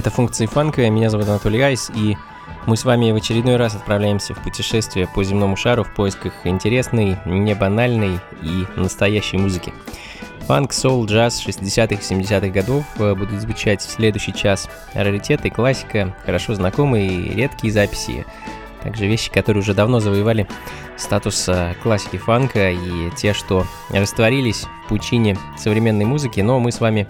Это функции фанка, меня зовут Анатолий Айс, и мы с вами в очередной раз отправляемся в путешествие по земному шару в поисках интересной, не банальной и настоящей музыки. Фанк, соул, джаз 60-х, 70-х годов э, будут звучать в следующий час. Раритеты, классика, хорошо знакомые редкие записи, также вещи, которые уже давно завоевали статус э, классики фанка и те, что растворились в пучине современной музыки, но мы с вами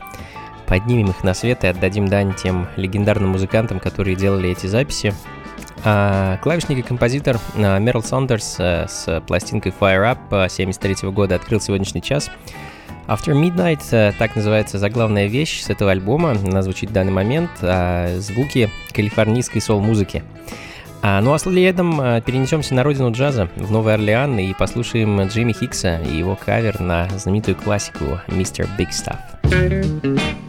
поднимем их на свет и отдадим дань тем легендарным музыкантам, которые делали эти записи. А, клавишник и композитор а, Мерл Сондерс а, с пластинкой Fire Up 73 года открыл сегодняшний час. After Midnight, а, так называется заглавная вещь с этого альбома, она звучит в данный момент, а, звуки калифорнийской сол-музыки. А, ну а следом перенесемся на родину джаза, в Новый Орлеан, и послушаем Джимми Хикса и его кавер на знаменитую классику Mr. Big Stuff.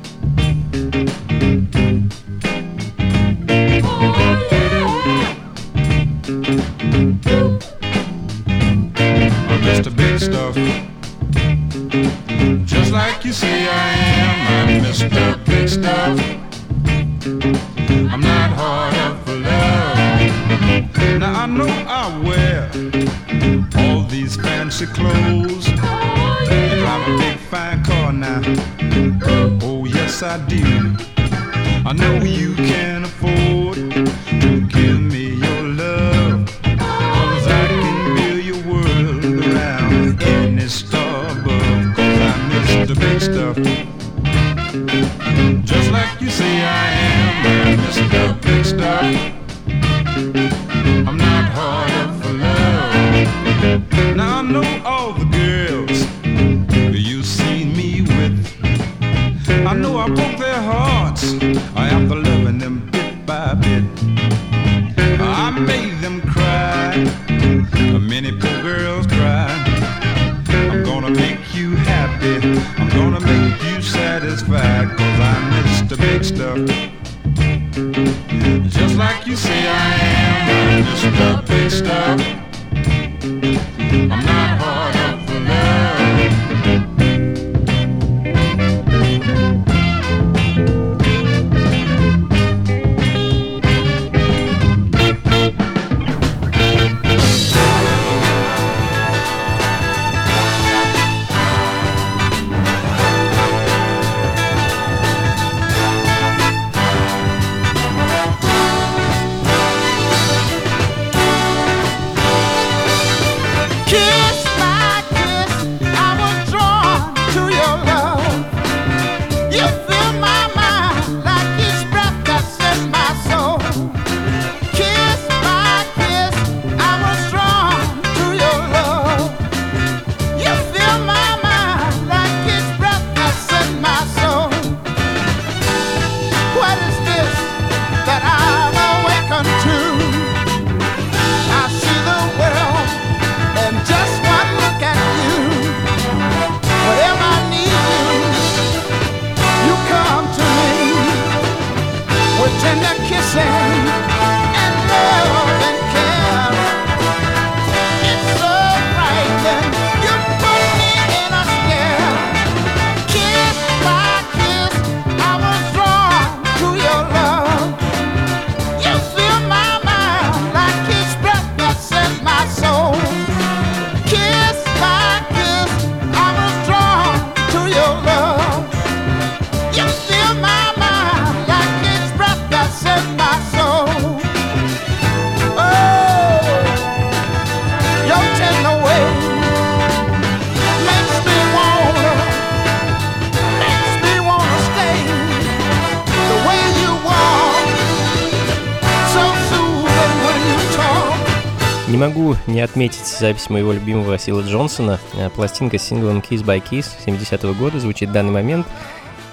запись моего любимого Сила Джонсона. Э, пластинка с синглом Kiss by Kiss 70-го года звучит в данный момент.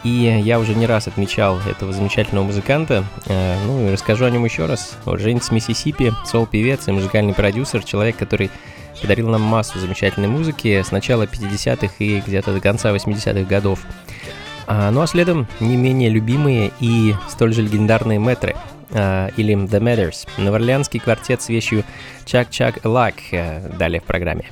И я уже не раз отмечал этого замечательного музыканта. Э, ну и расскажу о нем еще раз. Уроженец Миссисипи, сол-певец и музыкальный продюсер, человек, который подарил нам массу замечательной музыки с начала 50-х и где-то до конца 80-х годов. А, ну а следом не менее любимые и столь же легендарные метры – э, или The Matters. Новоорлеанский квартет с вещью «Чак-Чак Лак» э, далее в программе.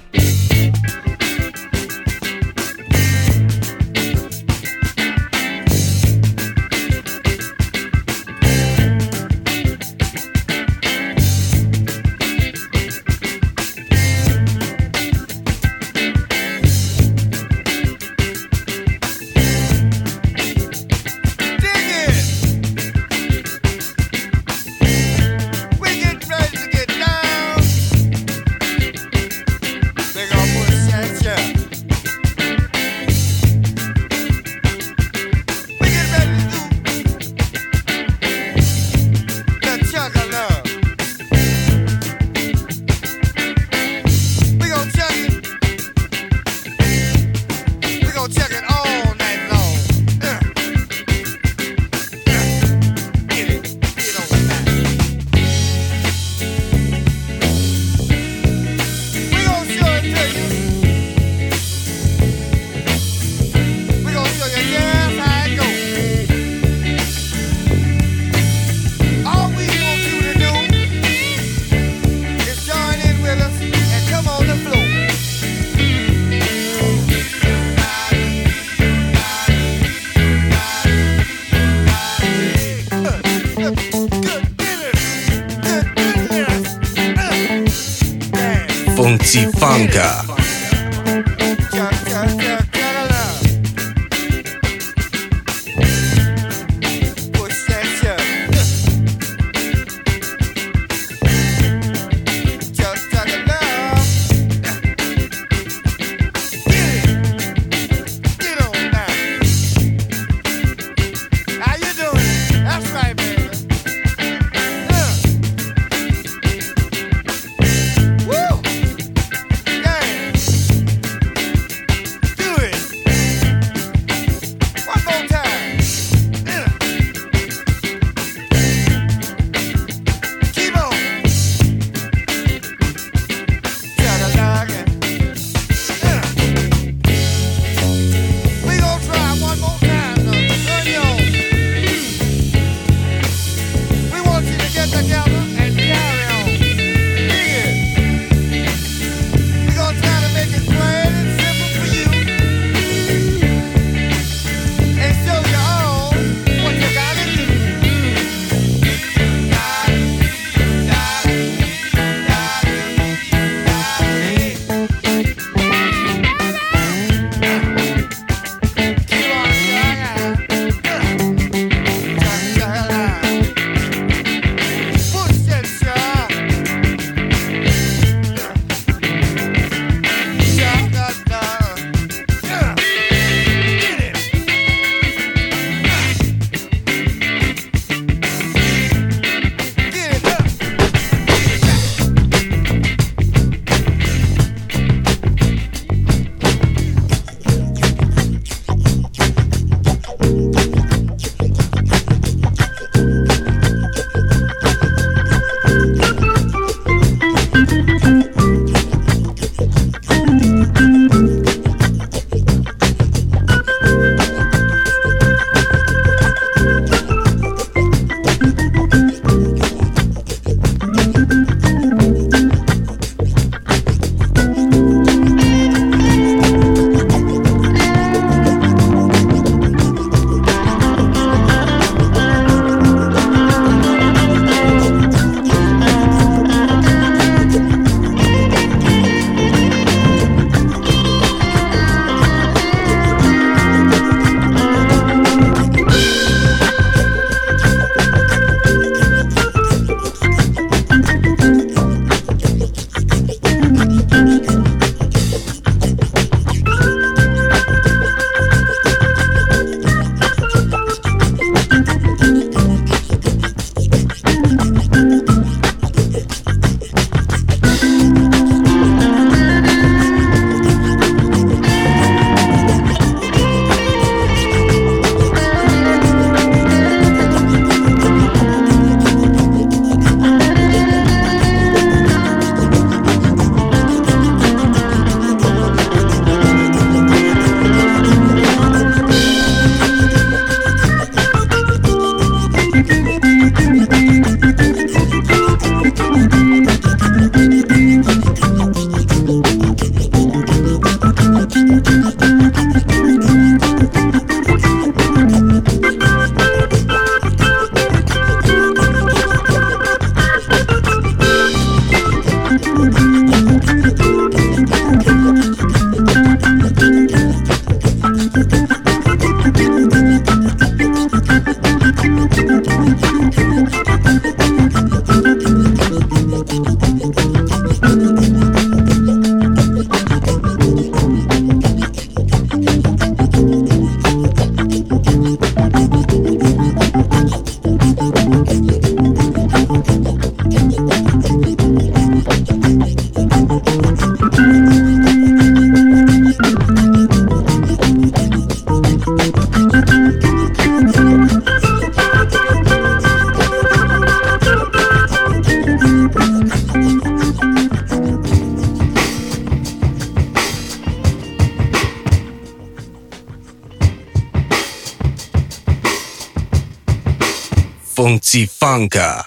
Bianca.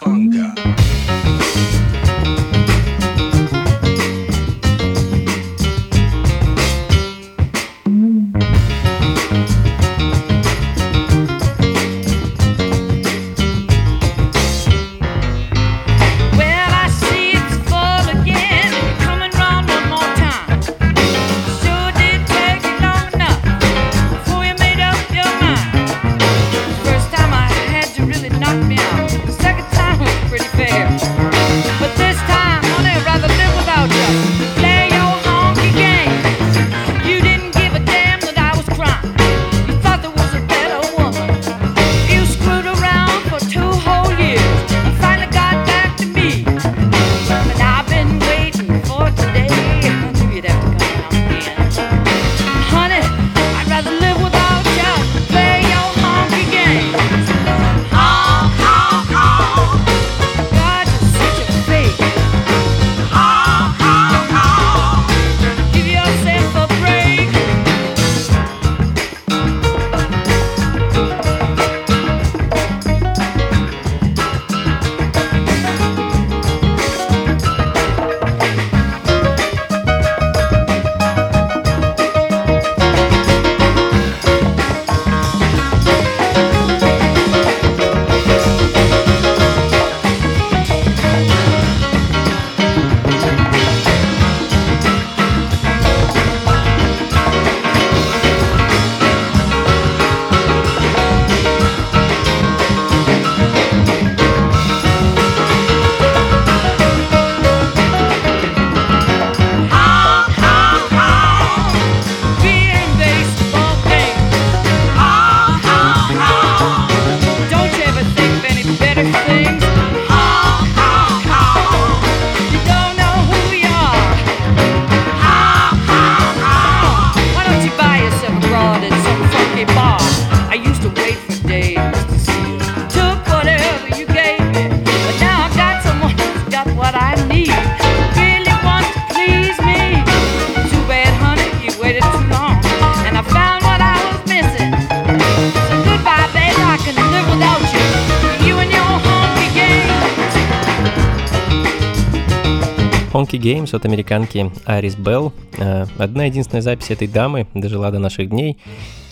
Dirty Games от американки Арис Белл. Э, одна единственная запись этой дамы дожила до наших дней.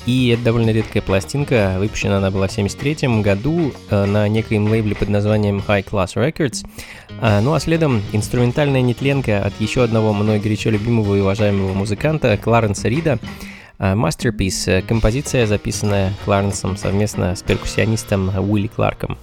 И это довольно редкая пластинка, выпущена она была в 1973 году э, на некоем лейбле под названием High Class Records. А, ну а следом инструментальная нетленка от еще одного мной горячо любимого и уважаемого музыканта Кларенса Рида. А, Masterpiece – композиция, записанная Кларенсом совместно с перкуссионистом Уилли Кларком.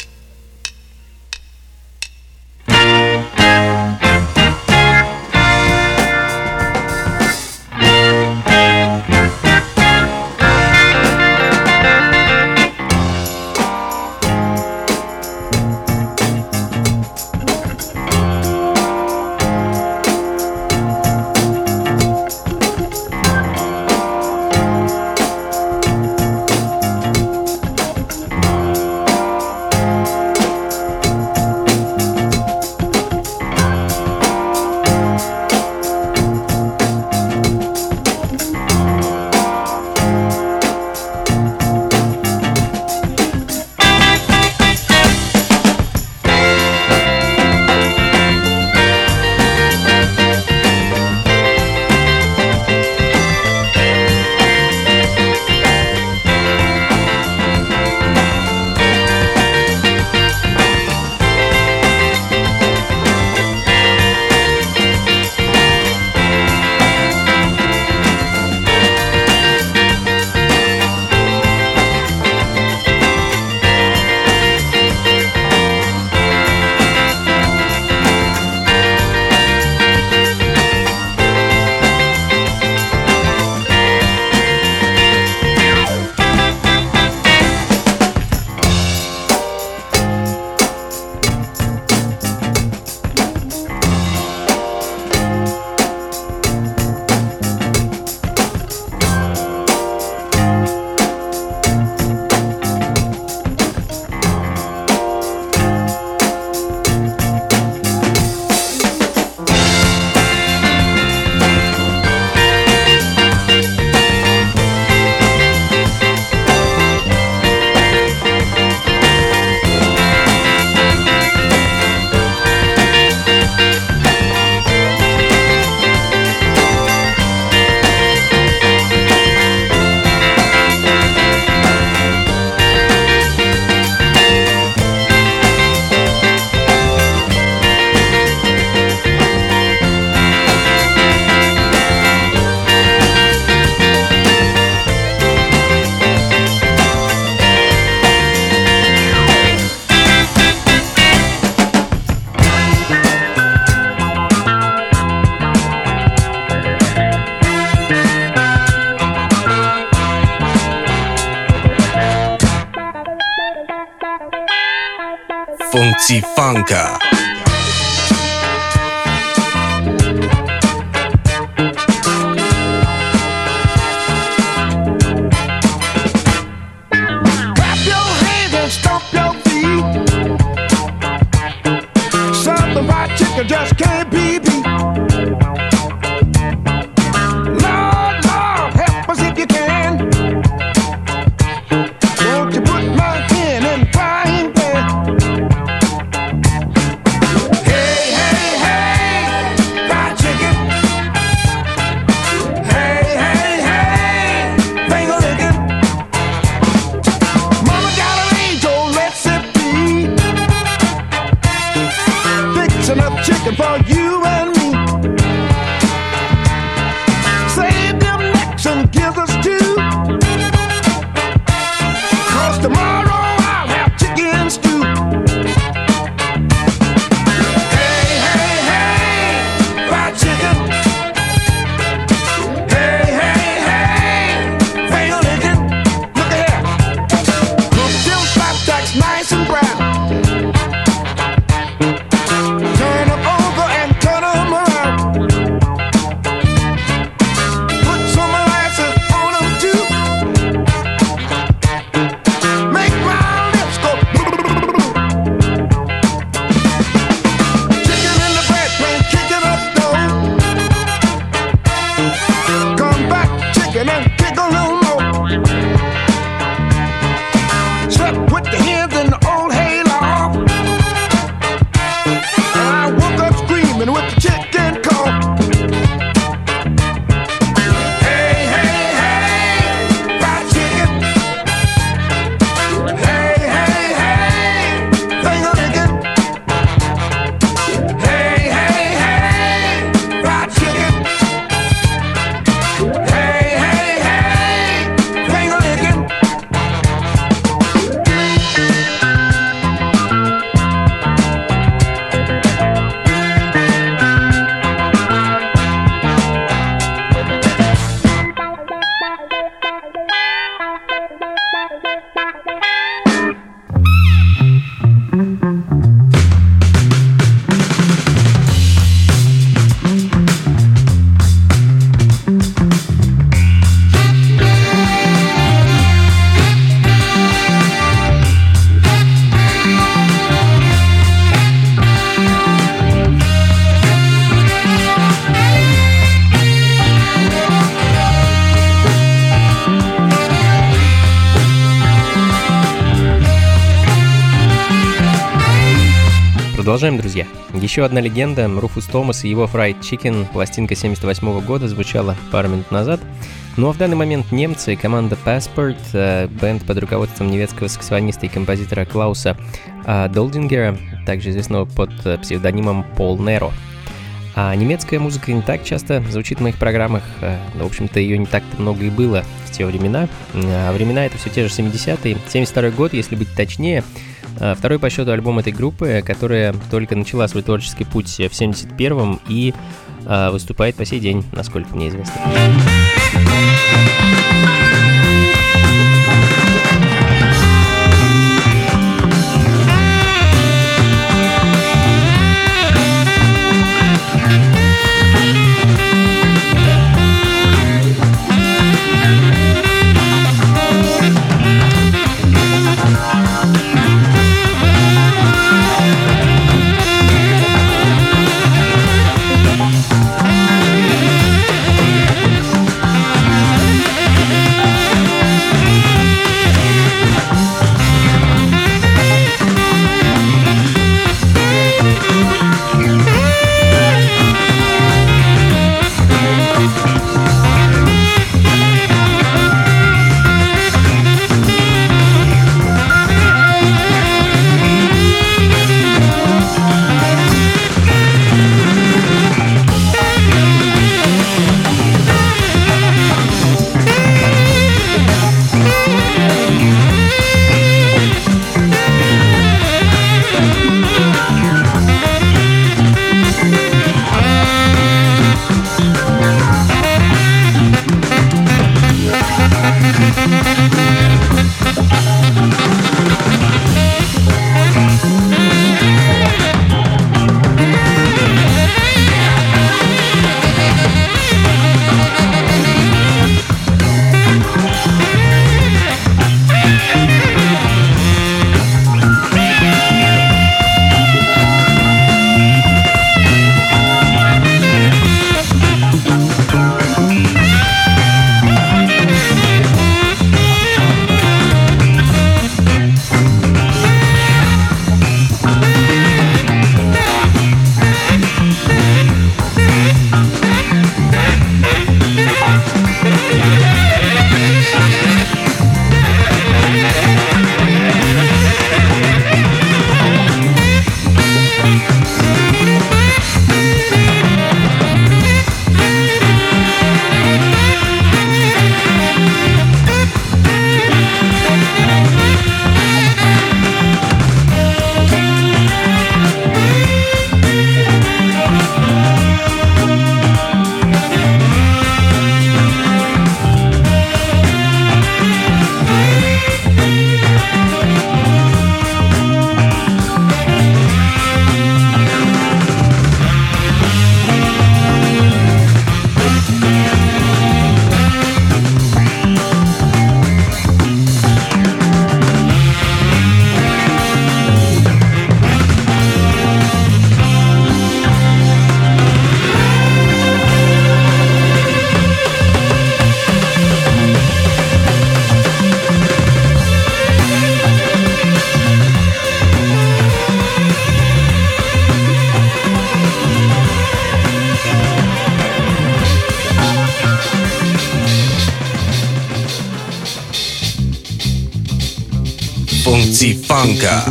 Blanca. Еще одна легенда, Руфус Томас и его Fried Chicken, пластинка 78 года, звучала пару минут назад. Ну а в данный момент немцы, команда Passport, э, бенд под руководством немецкого саксофониста и композитора Клауса э, Долдингера, также известного под э, псевдонимом Пол Неро. А немецкая музыка не так часто звучит в моих программах, э, в общем-то, ее не так-то много и было в те времена. А времена это все те же 70-е, 72 год, если быть точнее, Второй по счету альбом этой группы, которая только начала свой творческий путь в 71-м и а, выступает по сей день, насколько мне известно.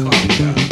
Colombia.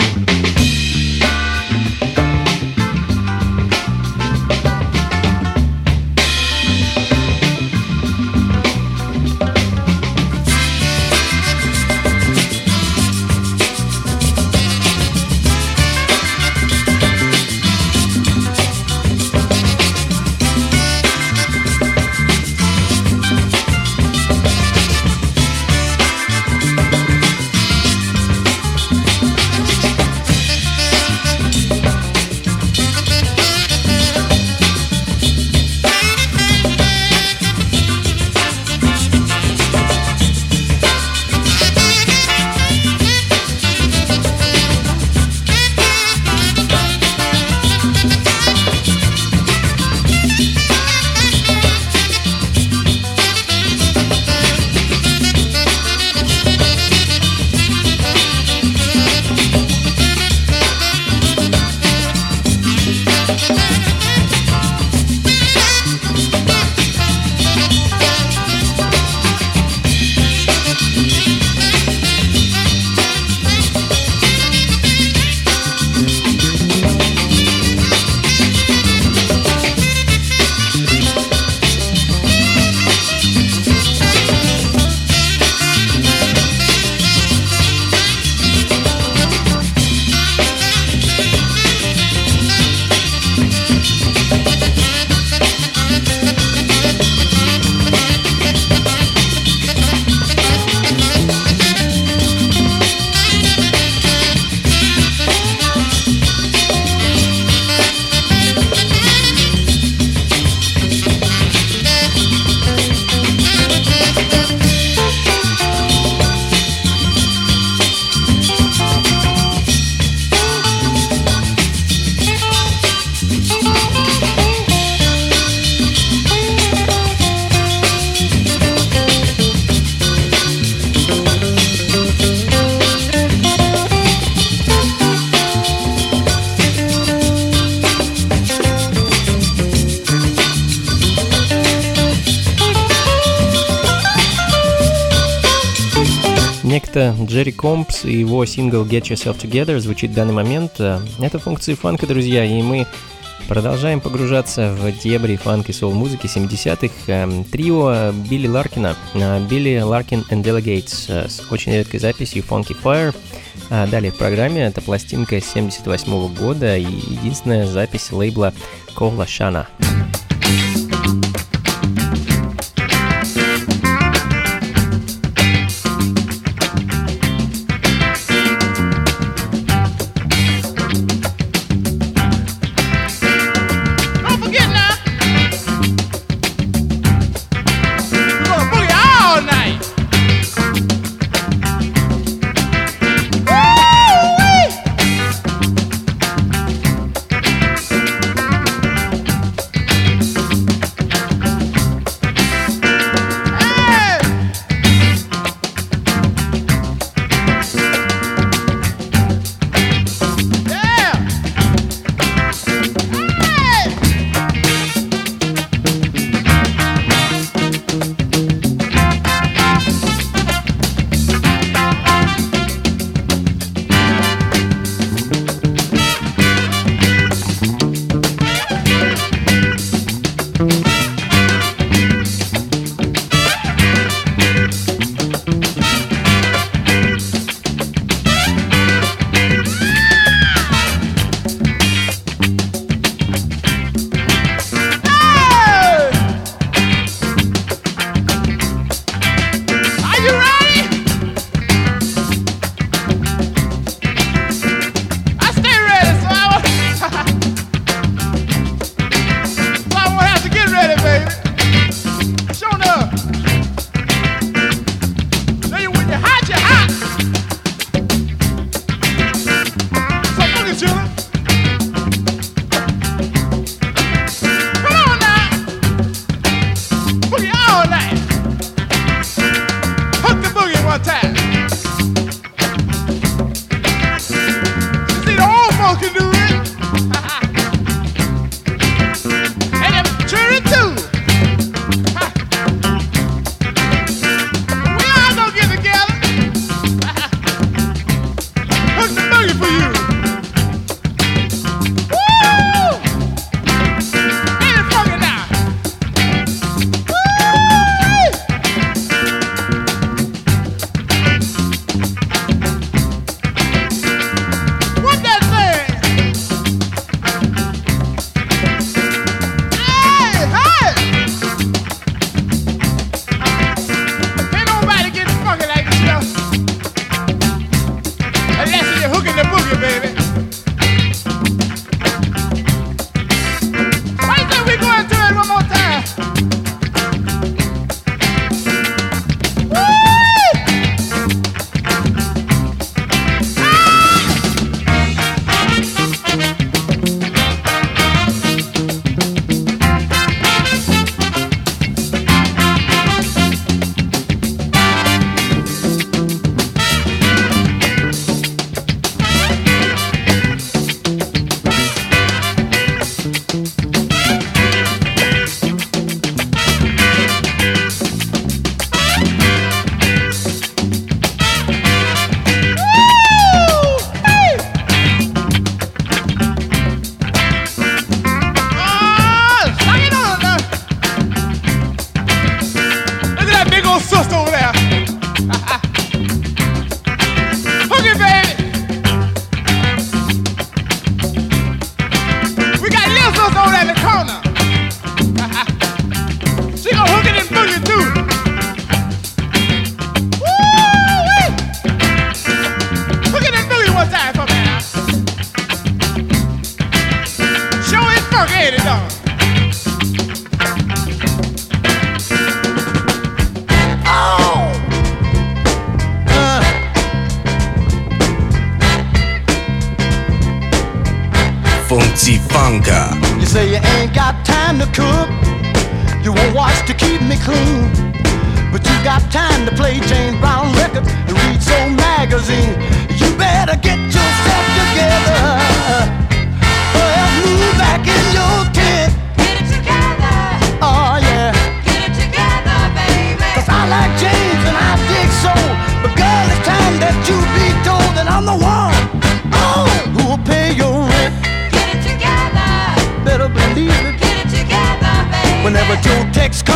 Джерри Компс и его сингл Get Yourself Together звучит в данный момент. Это функции фанка, друзья, и мы продолжаем погружаться в дебри фанк и соул-музыки 70-х. Эм, Трио Билли Ларкина, э, Билли Ларкин and Delegates э, с очень редкой записью Funky Fire. А Далее в программе это пластинка 78 года и единственная запись лейбла Кола Шана. Don't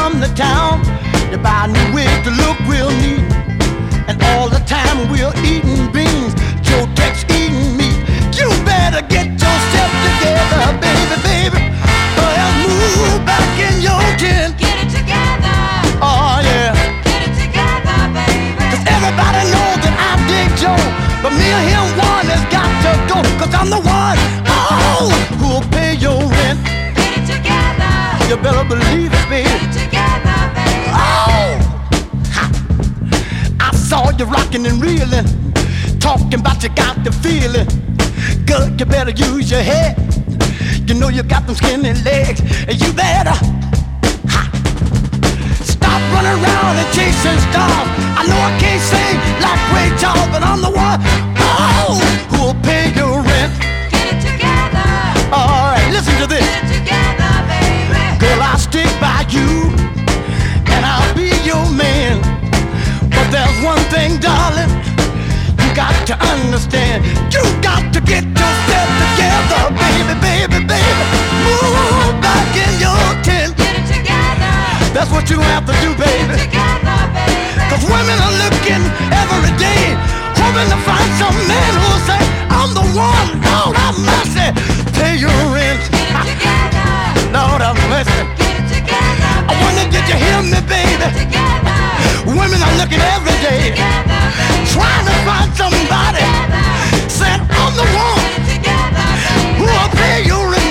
come to town, you buy new wig to look real neat. And all the time we're eating beans, Joe Tex eating meat. You better get yourself together, baby, baby. Or else move back in your tent. Get it together, Oh yeah. get it together, baby. Cause everybody knows that I dig Joe. But me and him one has got to go. Cause I'm the one, oh, who'll pay your rent. Get it together, You better believe it, baby. You rocking and reeling, talking about you got the feeling. Good, you better use your head. You know you got them skinny legs, and you better ha. stop running around and chasing stars. I know I can't sing like Ray Charles, but I'm the one oh, who'll pay your rent. Get it together, All right, listen to this. get it together, baby. Girl, I'll stick by you thing, darling, you got to understand. You got to get yourself together, baby, baby, baby. Move back in your tent. Get it together, That's what you have to do, baby. together, baby. Cause women are looking every day, hoping to find some man who'll say, I'm the one, Lord have mercy. Pay your rent. Get it together, Lord have mercy. Together, I wonder, did you hear me, baby? together, Women are looking every day, together, trying to find somebody. Said, I'm the one Together, who will pay your rent,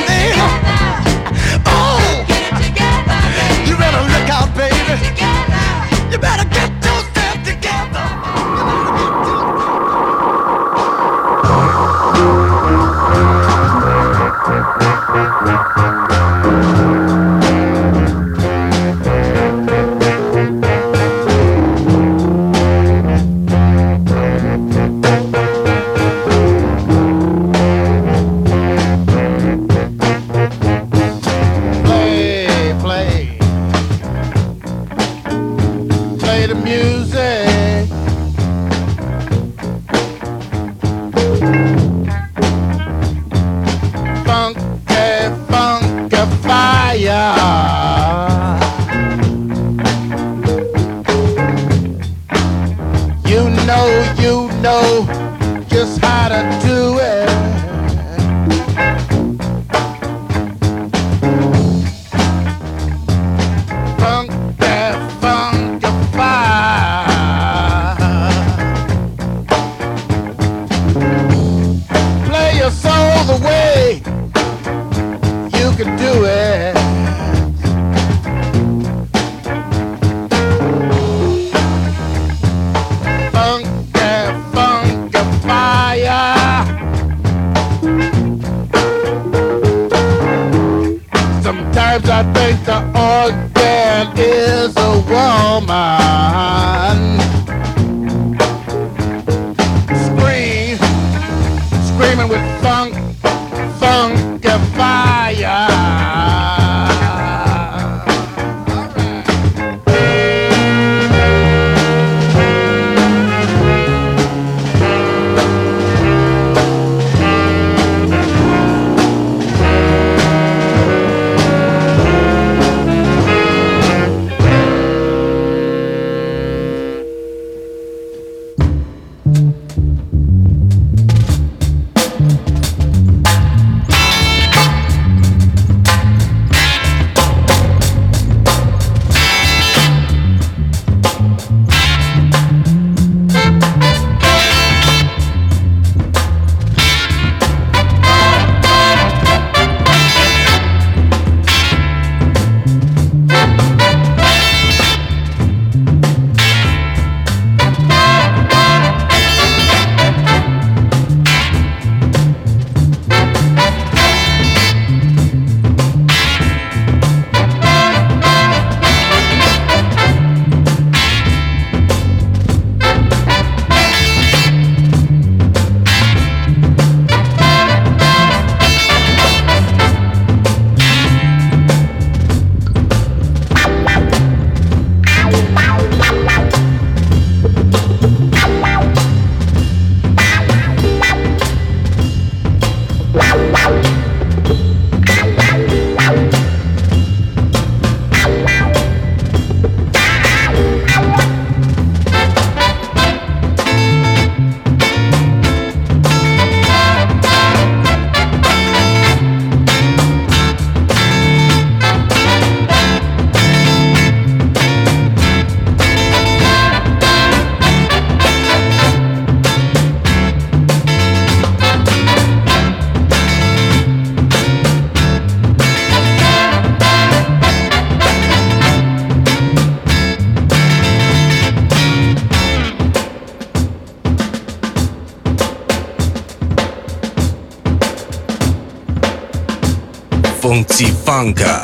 Funka.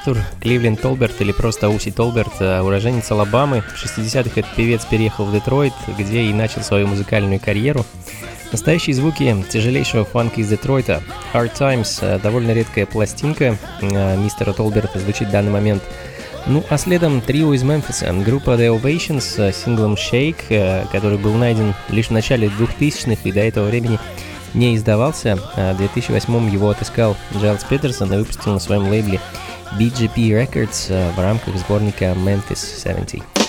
Артур Кливлин Толберт или просто Уси Толберт, э, уроженец Алабамы. В 60-х этот певец переехал в Детройт, где и начал свою музыкальную карьеру. Настоящие звуки тяжелейшего фанка из Детройта. Hard Times – э, довольно редкая пластинка э, мистера Толберта звучит в данный момент. Ну а следом трио из Мемфиса, группа The Ovations с синглом Shake, который был найден лишь в начале 2000-х и до этого времени не издавался. В 2008 его отыскал Джайлз Питерсон и выпустил на своем лейбле BGP Records eh, v raмках сборника Memphis 70.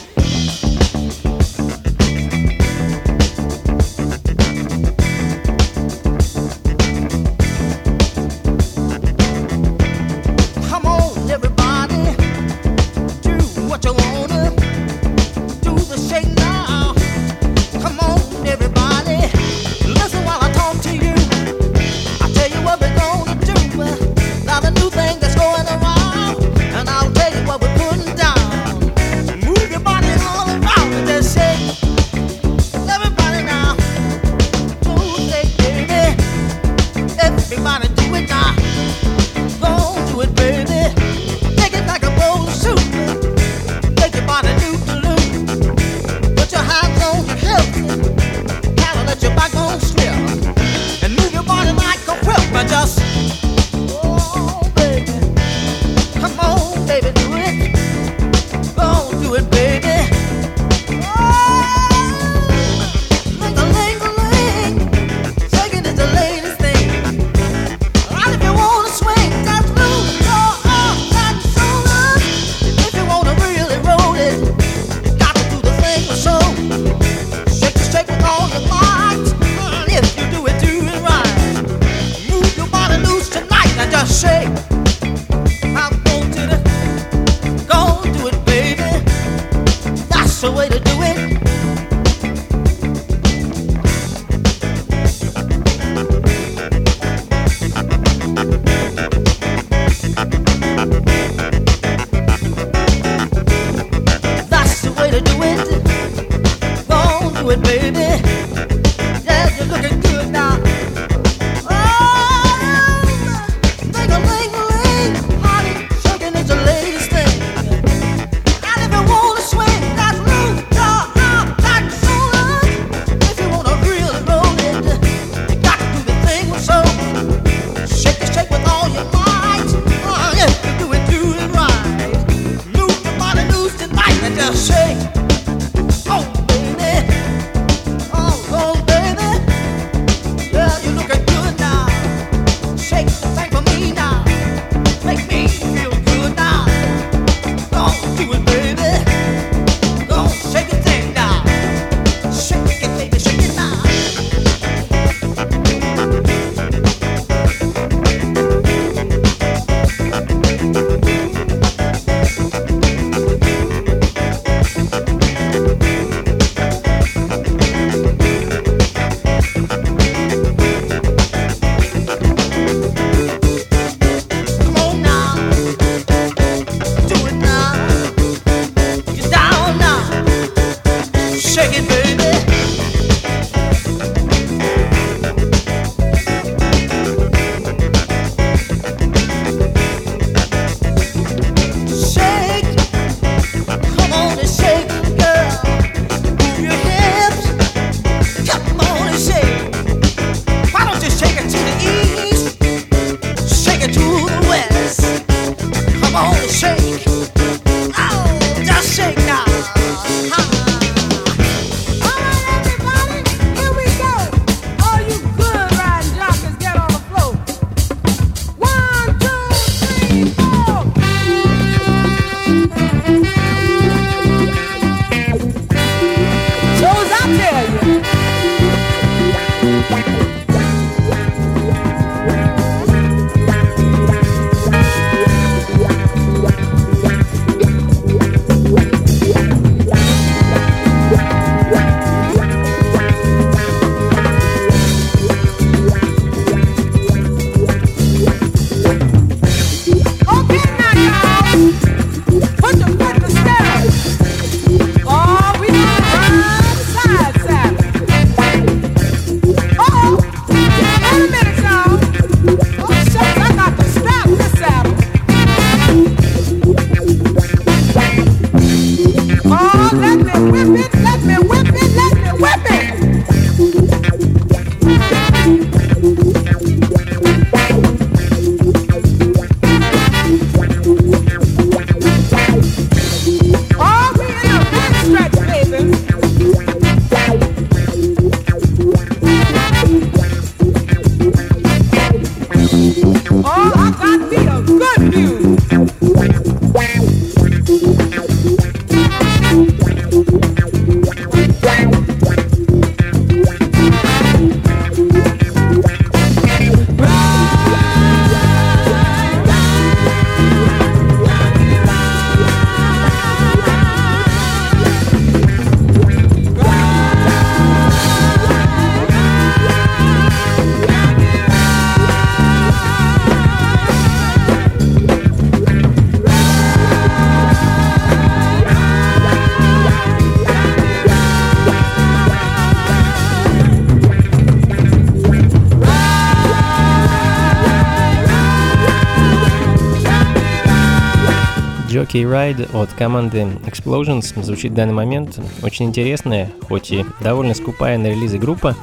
Jockey Ride от команды Explosions звучит в данный момент. Очень интересная, хоть и довольно скупая на релизы группа.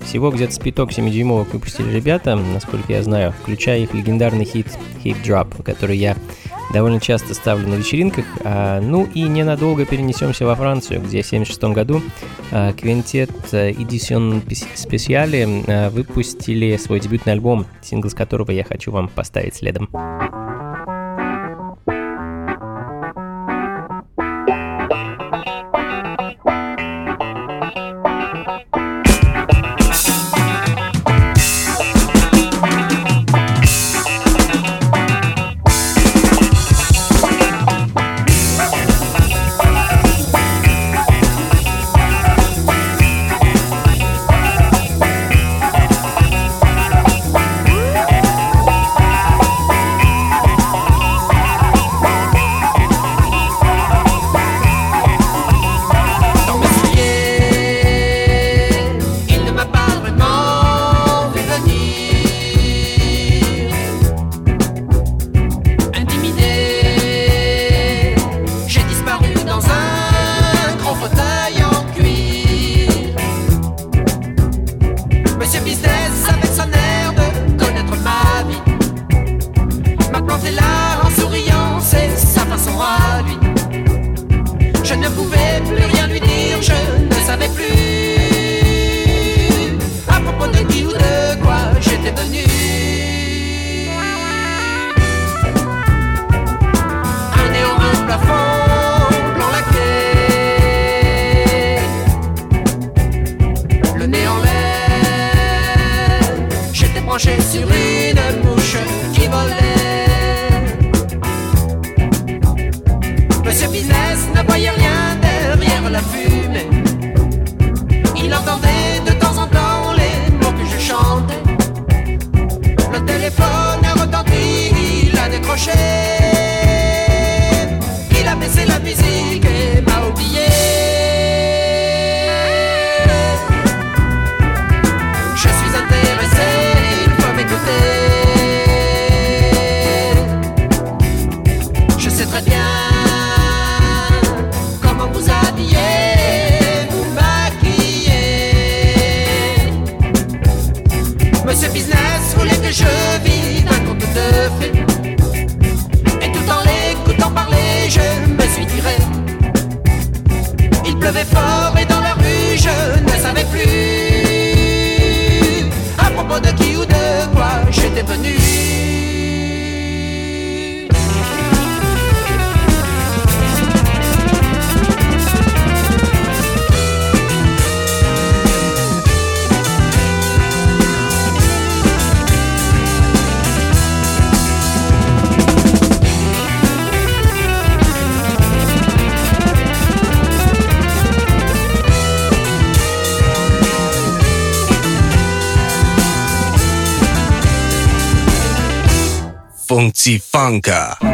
Всего где-то спиток 7-дюймовок выпустили ребята, насколько я знаю, включая их легендарный хит Hip Drop, который я довольно часто ставлю на вечеринках. А, ну и ненадолго перенесемся во Францию, где в 1976 году а, квинтет Edition Speciale а, выпустили свой дебютный альбом, сингл с которого я хочу вам поставить следом. Je ne savais plus à propos de qui ou de quoi j'étais venu. 控制房价。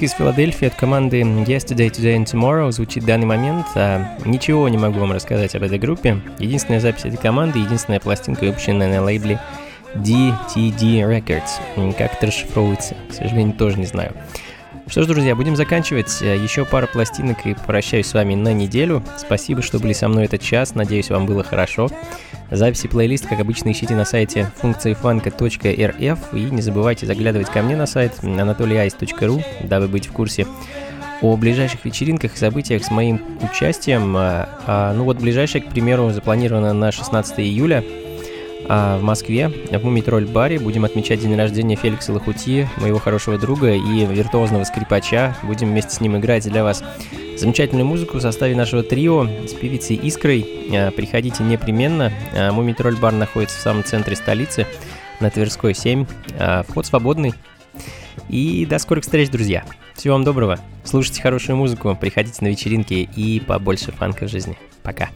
Пластинка из Филадельфии от команды Yesterday, Today and Tomorrow звучит в данный момент. А, ничего не могу вам рассказать об этой группе. Единственная запись этой команды, единственная пластинка, выпущенная на лейбле DTD Records. Как это расшифровывается, к сожалению, тоже не знаю. Что ж, друзья, будем заканчивать. Еще пара пластинок и прощаюсь с вами на неделю. Спасибо, что были со мной этот час. Надеюсь, вам было хорошо. Записи плейлист, как обычно, ищите на сайте функциифанка.рф и не забывайте заглядывать ко мне на сайт anatolyice.ru, дабы быть в курсе о ближайших вечеринках и событиях с моим участием. А, а, ну вот ближайшее, к примеру, запланировано на 16 июля а, в Москве, в Мумитроль баре. Будем отмечать день рождения Феликса Лохути, моего хорошего друга и виртуозного скрипача. Будем вместе с ним играть для вас замечательную музыку в составе нашего трио с певицей Искрой. А, приходите непременно. А, Мумитроль бар находится в самом центре столицы, на Тверской 7. А, вход свободный. И до скорых встреч, друзья. Всего вам доброго. Слушайте хорошую музыку, приходите на вечеринки и побольше фанка в жизни. Пока.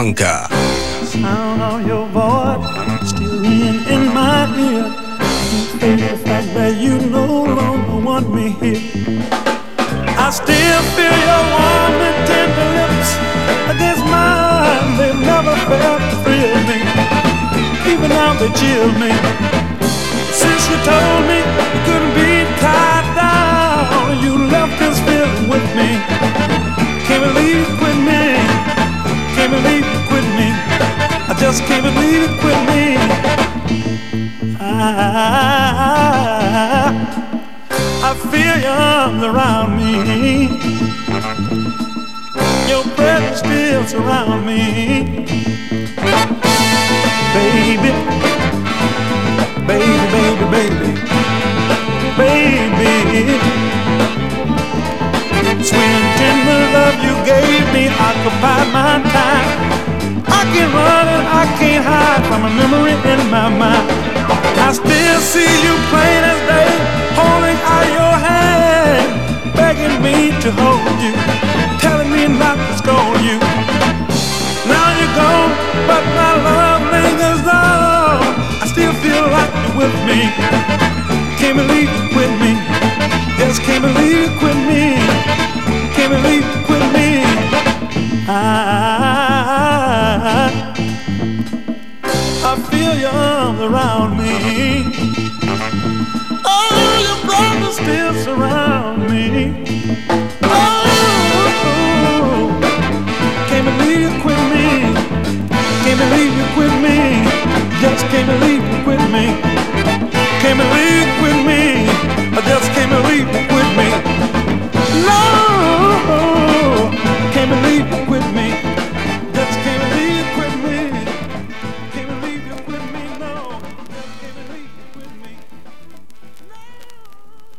Funka. sound of your voice still ringing in my ear. Face the fact that you no longer want me here. I still feel your warm and tender lips against mine. They've never felt to thrill me, even now they chill me. Since you told me you couldn't be tied down, you left this feeling with me. Can't believe quit me. Believe you me. I just can't believe you quit me. I, I feel your arms around me. Your breath still around me. Baby, baby, baby, baby, baby. Love you gave me occupied my time. I can't run and I can't hide from a memory in my mind. I still see you plain as day, holding out your hand, begging me to hold you, telling me not to scold you. Now you're gone, but my love lingers on. I still feel like you're with me. Can't believe with me. Just can't believe with me. Can't believe high. I feel your arms around me. Oh, your brother still surround me. Oh, oh, can't believe you quit me. Can't believe you quit me. Just can't believe you quit me. Can't believe you quit me. I just can't believe you.